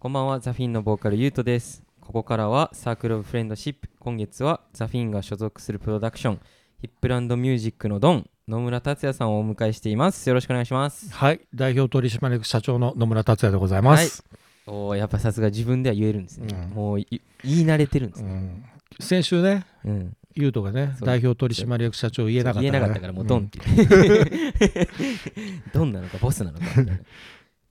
こんばんはザフィンのボーカルゆうとです。ここからはサークルオブフレンドシップ今月はザフィンが所属するプロダクションヒップランドミュージックのドン野村達也さんをお迎えしています。よろしくお願いします。はい、代表取締役社長の野村達也でございます。おーやっぱさすが自分では言えるんですね、うん。もうい言い慣れてるんですね、うん、先週ね、うん、ゆうとがね、代表取締役社長言えなかった言えなかったからもうドンって言って、ドンなのかボスなのか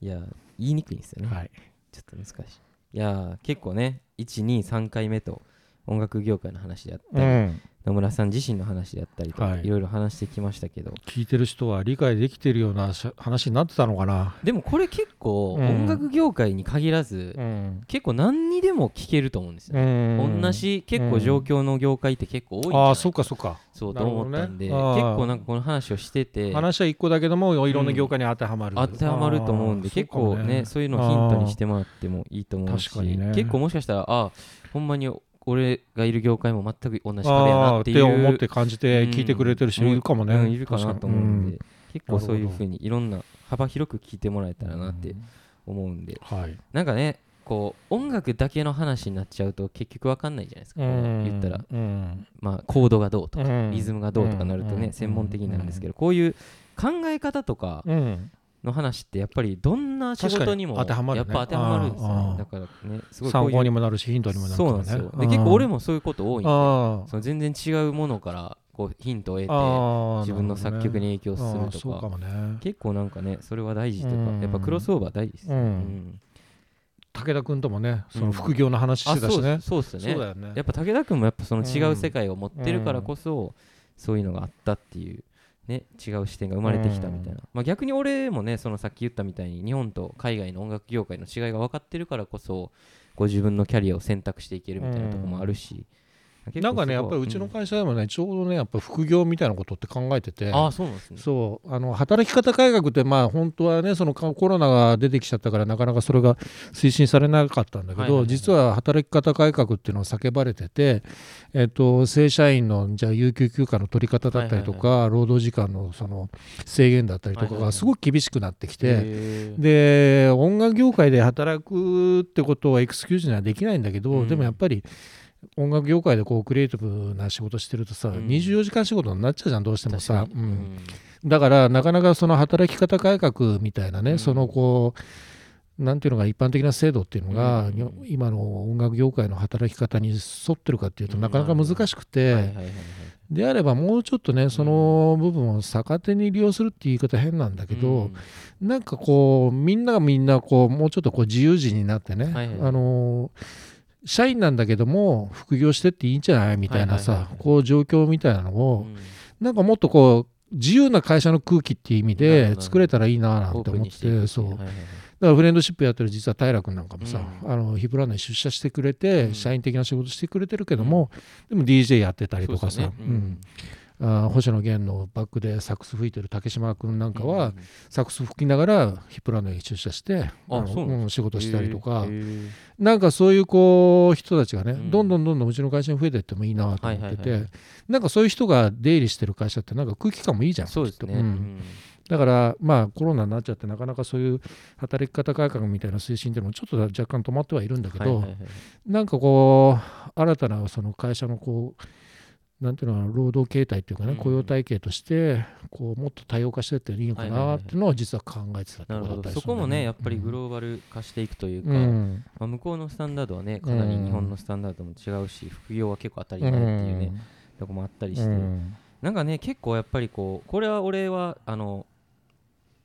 い。や言いにくいんですよね、うんはい、ちょっと難しい。いやー結構ね123回目と音楽業界の話であったり、うん、野村さん自身の話であったりとか、はい。い、ろいろ話してきましたけど。聞いてる人は理解できてるような話になってたのかな。でもこれ結構うん。音楽業界に限らず、うん、結構何にでも聞けると思うんですよ、うん。同じ結構状況の業界って結構多いんじゃないああ、そっかそっか。そうと思ったんで、ね結構なんかこの話をしてて話は一個だけども、いろんな業界に当てはまる。当てはまると思うんで結構ねそういうのをヒントにしてもらってもいいと思うし、ね。結構もしかしたらあほんまに俺がいる業界も全く同じ壁やなっていう。て思って感じて聞いてくれてる人いるかもね。うんいるかなと思うんで、結構そういうふうにいろんな幅広く聞いてもらえたらなってうん。思うんで、はい。なんかねこう音楽だけの話になっちゃうと結局わかんないじゃないですか、こう言ったら、うん。まあ、コードがどうとか、うん。リズムがどうとかなるとね、うん。専門的になるんですけど、こういう考え方とかうんの話ってやっぱりどんな仕事にもやっぱ当てはまるんですよ。あねー。だからねすごい参考にもなるしヒントにもなるからね。そうなんですよ。で結構俺もそういうこと多いんであその全然違うものからこうヒントを得てあ自分の作曲に影響するとか。結構なんかねそれは大事とかうん。やっぱクロスオーバー大事ですよね。うん。うん。武田君ともねそうん。の副業の話しあてたしね。そうそうっすね。やっぱ武田君もやっぱその違う世界を持ってるからこそそういうのがあったっていうね違う視点が生まれてきたみたいな。まあ逆に俺もねそのさっき言ったみたいに日本と海外の音楽業界の違いが分かってるからこそこう自分のキャリアを選択していけるみたいなところもあるしなんかねやっぱりうちのん会社でもねちょうどねやっぱ副業みたいなことって考えてて。ああそうなんですね。そう。あの働き方改革ってまあ本当はねそのコロナが出てきちゃったからなかなかそれが推進されなかったんだけはいはいはいど実は働き方改革っていうのを叫ばれてて、えっと、正社員のじゃあ有給休暇の取り方だったりとはいか労働時間のその制限だったりとかはいはいはい。がすごく厳しくなってきて。へー。で音楽業界で働くってことはエクスキューズにはできないんだけど、うん。でもやっぱり音楽業界でこうクリエイティブな仕事してるとさ、うん。24時間仕事になっちゃうじゃんどうしてもさ、うん。だからなかなかその働き方改革みたいなね、うん。そのこうなんていうのが一般的な制度っていうのが、うん。今の音楽業界の働き方に沿ってるかっていうとなかなか難しくて、であればもうちょっとねその部分を逆手に利用するっていう言い方変なんだけど、うん。なんかこうみんながみんなこうもうちょっとこう自由人になってね、はいはいあの社員なんだけども副業してっていいんじゃないみたいなさ、こう状況みたいなのを、うん。なんかもっとこう自由な会社の空気っていう意味でど作れたらいいななんて思っててそう。だからフレンドシップやってる実は平君なんかもさ、うん。あのヒプランドに出社してくれて、うん。社員的な仕事してくれてるけども、でも DJ やってたりとかさね。うんあー星野源のバックでサックス吹いてる竹島君なんかは、うんサックス吹きながらヒップランドに出社してあのそうなん仕事したりとか、なんかそういうこう人たちがね、うん。どんどんどんどんうちの会社に増えていってもいいなと思ってて、なんかそういう人が出入りしてる会社ってなんか空気感もいいじゃんそうですね。うん。だからまあコロナになっちゃってなかなかそういう働き方改革みたいな推進っていうのもちょっと若干止まってはいるんだけど、なんかこう新たなその会社のこうなんていうのかな労働形態っていうかね、うん。雇用体系としてこうもっと多様化していっていいのかなっていうのを実は考えてたところだったりど。そこもねやっぱりグローバル化していくというか、うん。まあ、向こうのスタンダードはねかなり日本のスタンダードも違うし副業は結構当たり前っていうね、とこもあったりして、うん。なんかね結構やっぱりこうこれは俺はあの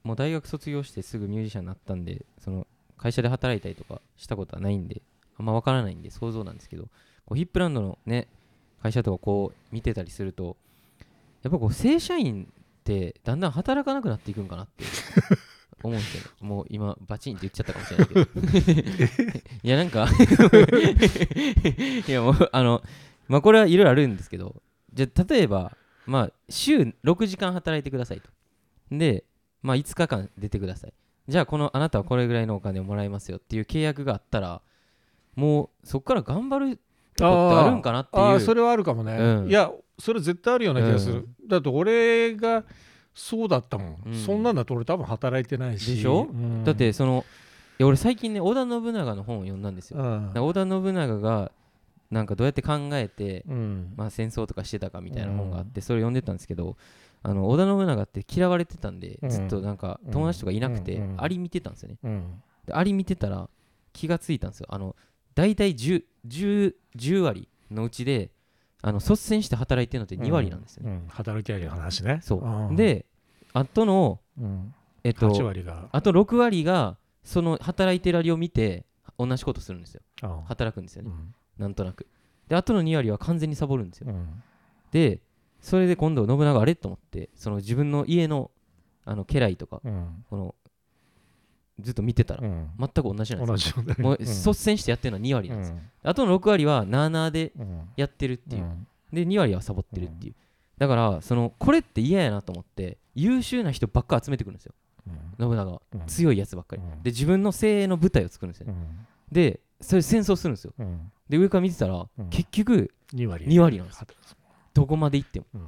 もう大学卒業してすぐミュージシャンになったんでその会社で働いたりとかしたことはないんであんま分からないんで想像なんですけどこうヒップランドのね会社とかこう見てたりするとやっぱこう正社員ってだんだん働かなくなっていくんかなって思うんですよ。もう今バチンって言っちゃったかもしれないけど。いやなんか。いやもうあのまあこれはいろいろあるんですけどじゃあ例えばまあ週6時間働いてくださいと。でまあ5日間出てください。じゃあこのあなたはこれぐらいのお金をもらいますよっていう契約があったらもうそこから頑張るとこってあるんかなっていうそれはあるかもね、うん。いやそれ絶対あるような気がする、だって俺がそうだったもん、うん。そんなんだと俺多分働いてないし。でしょ？うん。だってそのいや俺最近ね織田信長の本を読んだんですよ。織田信長がなんかどうやって考えて、うん。まあ、戦争とかしてたかみたいな本があってそれ読んでたんですけどあの織田信長って嫌われてたんでうん。ずっとなんか友達とかいなくてうん。アリ見てたんですよね。アリ見てたら気がついたんですよ。あの大体 10, 10, 10割のうちであの率先して働いてるのって2割なんですよね、うん働きアリの話ね。そう、ん。であとのうん。えっと8割が。あと6割がその働いてるアリを見て同じことするんですよ。あ働くんですよね。うん。なんとなく。であとの2割は完全にサボるんですよ。うん。でそれで今度信長あれと思ってその自分の家のあの家来とかうん。このずっと見てたらうん。全く同じなん同ですよ。ねもううん。率先してやってるのは2割うなんですよ。ん。あとの6割はなあなあでうん。やってるっていう。うん。で2割はサボってるっていう。だからそのこれって嫌やなと思って優秀な人ばっか集めてくるんですよ。うん。信長は。うん。強いやつばっかり。うん。で自分の精鋭の部隊を作るんですよ。でそれ戦争するんですよ。うん。で上から見てたらうん。結局2割。2割なんですよ。どこまで行っても。うん。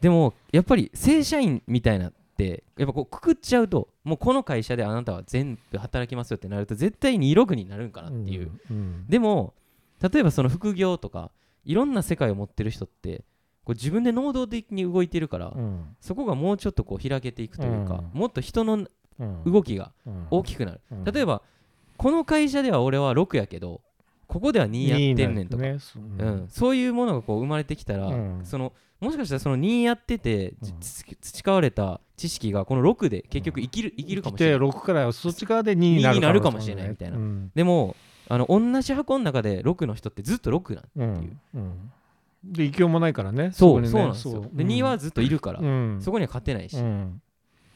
でもやっぱり正社員みたいなってやっぱこうくくっちゃうともうこの会社であなたは全部働きますよってなると絶対に26になるんかなっていう、うんでも例えばその副業とかいろんな世界を持ってる人ってこう自分で能動的に動いてるから、うん。そこがもうちょっとこう開けていくというか、うん。もっと人のうん。動きがうん。大きくなる、うん。例えばこの会社では俺は6やけどここでは2やってんねんとか、ね。そううん。そういうものがこう生まれてきたら、うん。そのもしかしたらその2やってて、じうん。つ培われた知識がこの6で結局生きる、生きるかもしれない。来て6からそっち側で2になる2になるかもしれないみたいな。うん。でもあの同じ箱の中で6の人ってずっと6なんう。ん。うん。で勢いもないからね。そう,、ね。そうなんですよ。で2はずっといるから、うん。そこには勝てないし、うん。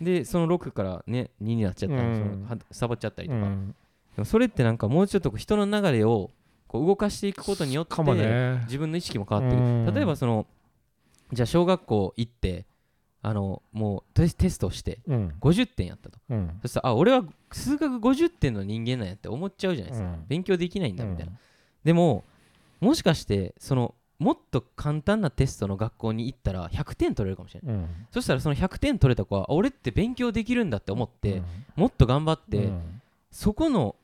でその6からね2になっちゃったり、うん。サボっちゃったりとか、うん。でもそれってなんかもうちょっと人の流れをこう動かしていくことによって自分の意識も変わってくる、うん。例えばそのじゃあ小学校行ってあのもうテストしてうん。50点やったと。うん。そしたらあ俺は数学50点の人間なんやって思っちゃうじゃないですか、うん。勉強できないんだみたいな、でももしかしてそのもっと簡単なテストの学校に行ったら100点取れるかもしれない、うん。そしたらその100点取れた子はあ俺って勉強できるんだって思って、うん。もっと頑張って、うん。そこのん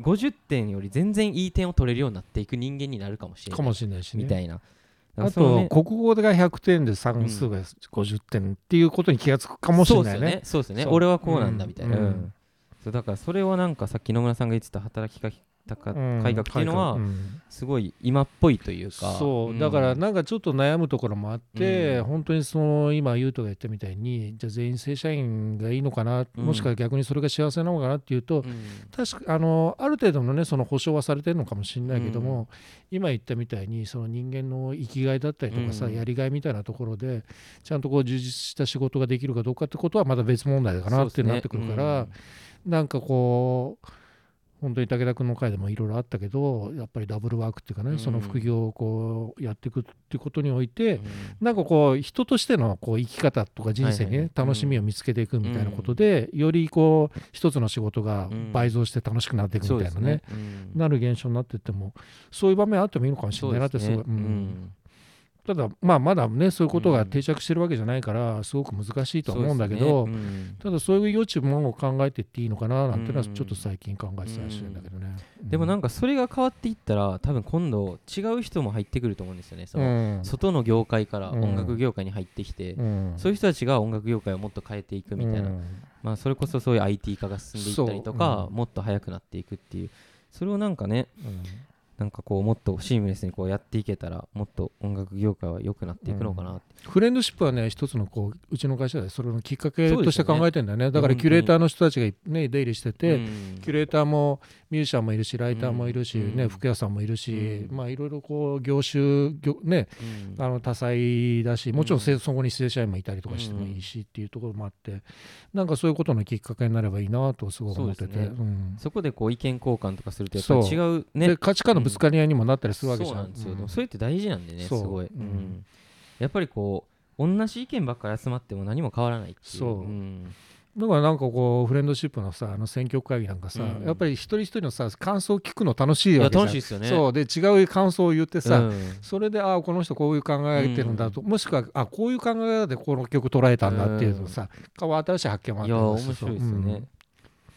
50点より全然いい点を取れるようになっていく人間になるかもしれないかもしれないしねみたいな。あそのねと国語が100点で算数が50点っていうことに気がつくかもしれないね。そうですよね。そう俺はこうなんだみたいな。うんうんそうだからそれはなんかさっき野村さんが言ってた働き方うん改革っていうのはん。すごい今っぽいというか。そう。だからなんかちょっと悩むところもあって、うん。本当にその今優斗が言ったみたいにじゃあ全員正社員がいいのかな、うん。もしくは逆にそれが幸せなのかなっていうと、うん。確かあのある程度のねその保証はされてるのかもしれないけども、今言ったみたいにその人間の生きがいだったりとかさ、うん。やりがいみたいなところでちゃんとこう充実した仕事ができるかどうかってことはまた別問題かなってなってくるから、なんかこう本当に武田君の回でもいろいろあったけどやっぱりダブルワークっていうかね、うん。その副業をこうやっていくっていうことにおいて、うん。なんかこう人としてのこう生き方とか人生にね、はいはい楽しみを見つけていくみたいなことで、よりこう一つの仕事が倍増して楽しくなっていくみたいなね,、そうですうん。なる現象になっていってもそういう場面あってもいいのかもしれないなってすごい、ただまあまだねそういうことうんが定着してるわけじゃないからすごく難しいとは思うんだけど、ね。うん。ただそういう余地も考えていっていいのかななんていうのはうんちょっと最近考えてたりしてるんだけどね。でもなんかかそれが変わっていったら多分今度違う人も入ってくると思うんですよね。そのうん。外の業界からうん。音楽業界に入ってきて、うん。そういう人たちが音楽業界をもっと変えていくみたいな、うん。まあ、それこそそういう IT 化が進んでいったりとか、もっと速くなっていくっていう。それをなんかねうんなんかこうもっとシームレスにこうやっていけたらもっと音楽業界は良くなっていくのかなって、フレンドシップはね一つのこううちの会社でそれのきっかけとして考えてんだよね。だからキュレーターの人たちがね出入りしてて、うん。キュレーターもミュージシャンもいるしライターもいるし、うんね服屋さんもいるし、うん。まあいろいろこう業種業ねうん。あの多彩だしもちろんそこに正社員もいたりとかしてもいいしっていうところもあってなんかそういうことのきっかけになればいいなとすごく思っててそこでこう意見交換とかするとやっぱ違うね。で価値観のぶつかり合いにもなったりするわけじゃん。そうなんそれって大事なんでねすごい、やっぱりこう同じ意見ばっかり集まっても何も変わらないっていう。そうんだからなんかこうフレンドシップのさあの選挙会議なんかさ、うん。やっぱり一人一人のさ感想を聞くの楽しいわけじ楽しいですよね。そう。で違う感想を言ってさ、うん。それでああこの人こういう考えてるんだと、もしくはあこういう考え方でこの曲捉えたんだっていうのさ、か新しい発見もあっいやたり面白いですよね、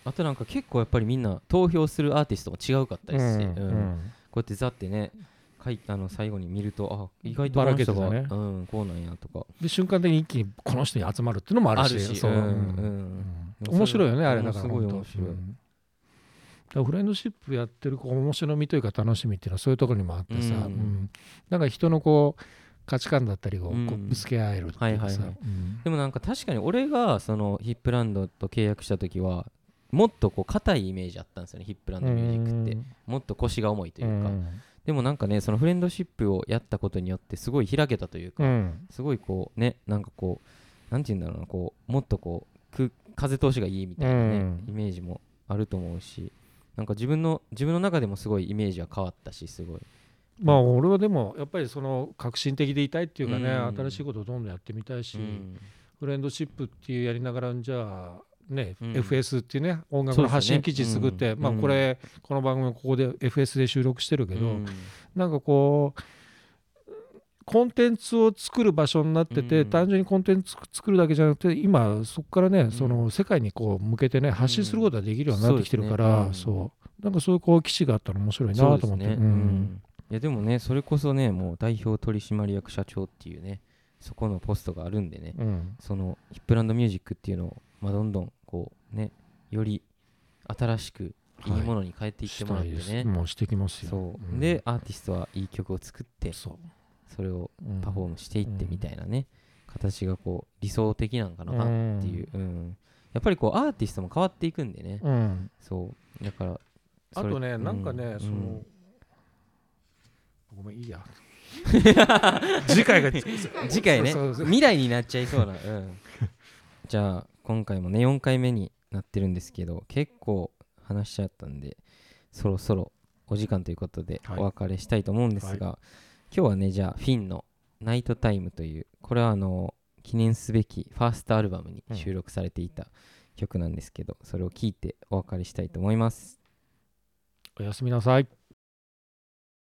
あとなんか結構やっぱりみんな投票するアーティストも違うかったですし、うん。うん。こうやってザってねかいあの最後に見るとあ意外とばらこの人が、けてたね。うん、こうなんやと。かで瞬間的に一気にこの人に集まるっていうのもあるし。あるしそう。うんうん。うん。面白いよねあれだからすごい面白い。うん。だフレンドシップやってるこう面白みというか楽しみっていうのはそういうところにもあってさ、うん。うん。なんか人のこう価値観だったりをぶつけ合えるっていうかさ、でもなんか確かに俺がそのヒップランドと契約した時はもっとこう硬いイメージあったんですよねヒップランドミュージックって。もっと腰が重いというか、うんでもなんかねそのフレンドシップをやったことによってすごい開けたというか、うん。すごいこうねなんかこうなんて言うんだろうなこうもっとこうく風通しがいいみたいなね、うん。イメージもあると思うしなんか自分の自分の中でもすごいイメージは変わったしすごい。まあ俺はでもやっぱりその革新的でいたいっていうかね、うん。新しいことをどんどんやってみたいし、うん。フレンドシップっていうやりながらじゃあね、うん。FS っていうね音楽の発信基地作って、まあうん。うんこれこの番組はここで FS で収録してるけど、うん。なんかこうコンテンツを作る場所になってて、うん。単純にコンテンツ作るだけじゃなくて今そこからね、ん。その世界にこう向けてね発信することができるようになってきてるから、そうなんかそういうこう基地があったら面白いなと思って、いやでもねそれこそねもう代表取締役社長っていうねそこのポストがあるんでねうん。そのヒップランドミュージックっていうのを、まあ、どんどんこうねより新しくいいものに変えていってもらってね、ですもうしてきますよそう、ん。でアーティストはいい曲を作ってそれをうんパフォームしていってみたいなね、形がこう理想的なんかなっていう、うん。やっぱりこうアーティストも変わっていくんでね、うん。そう。だからあとね、なんかね、うん。その、ごめん、いいや。次回が、次回ね。そうそうそう。未来になっちゃいそうな、うん、じゃあ今回もね4回目になってるんですけど結構話しちゃったんでそろそろお時間ということではい。お別れしたいと思うんですが、今日はねじゃあフィンの「ナイトタイム」というこれはあの記念すべきファーストアルバムに収録されていた曲なんですけど、それを聴いてお別れしたいと思います。おやすみなさい。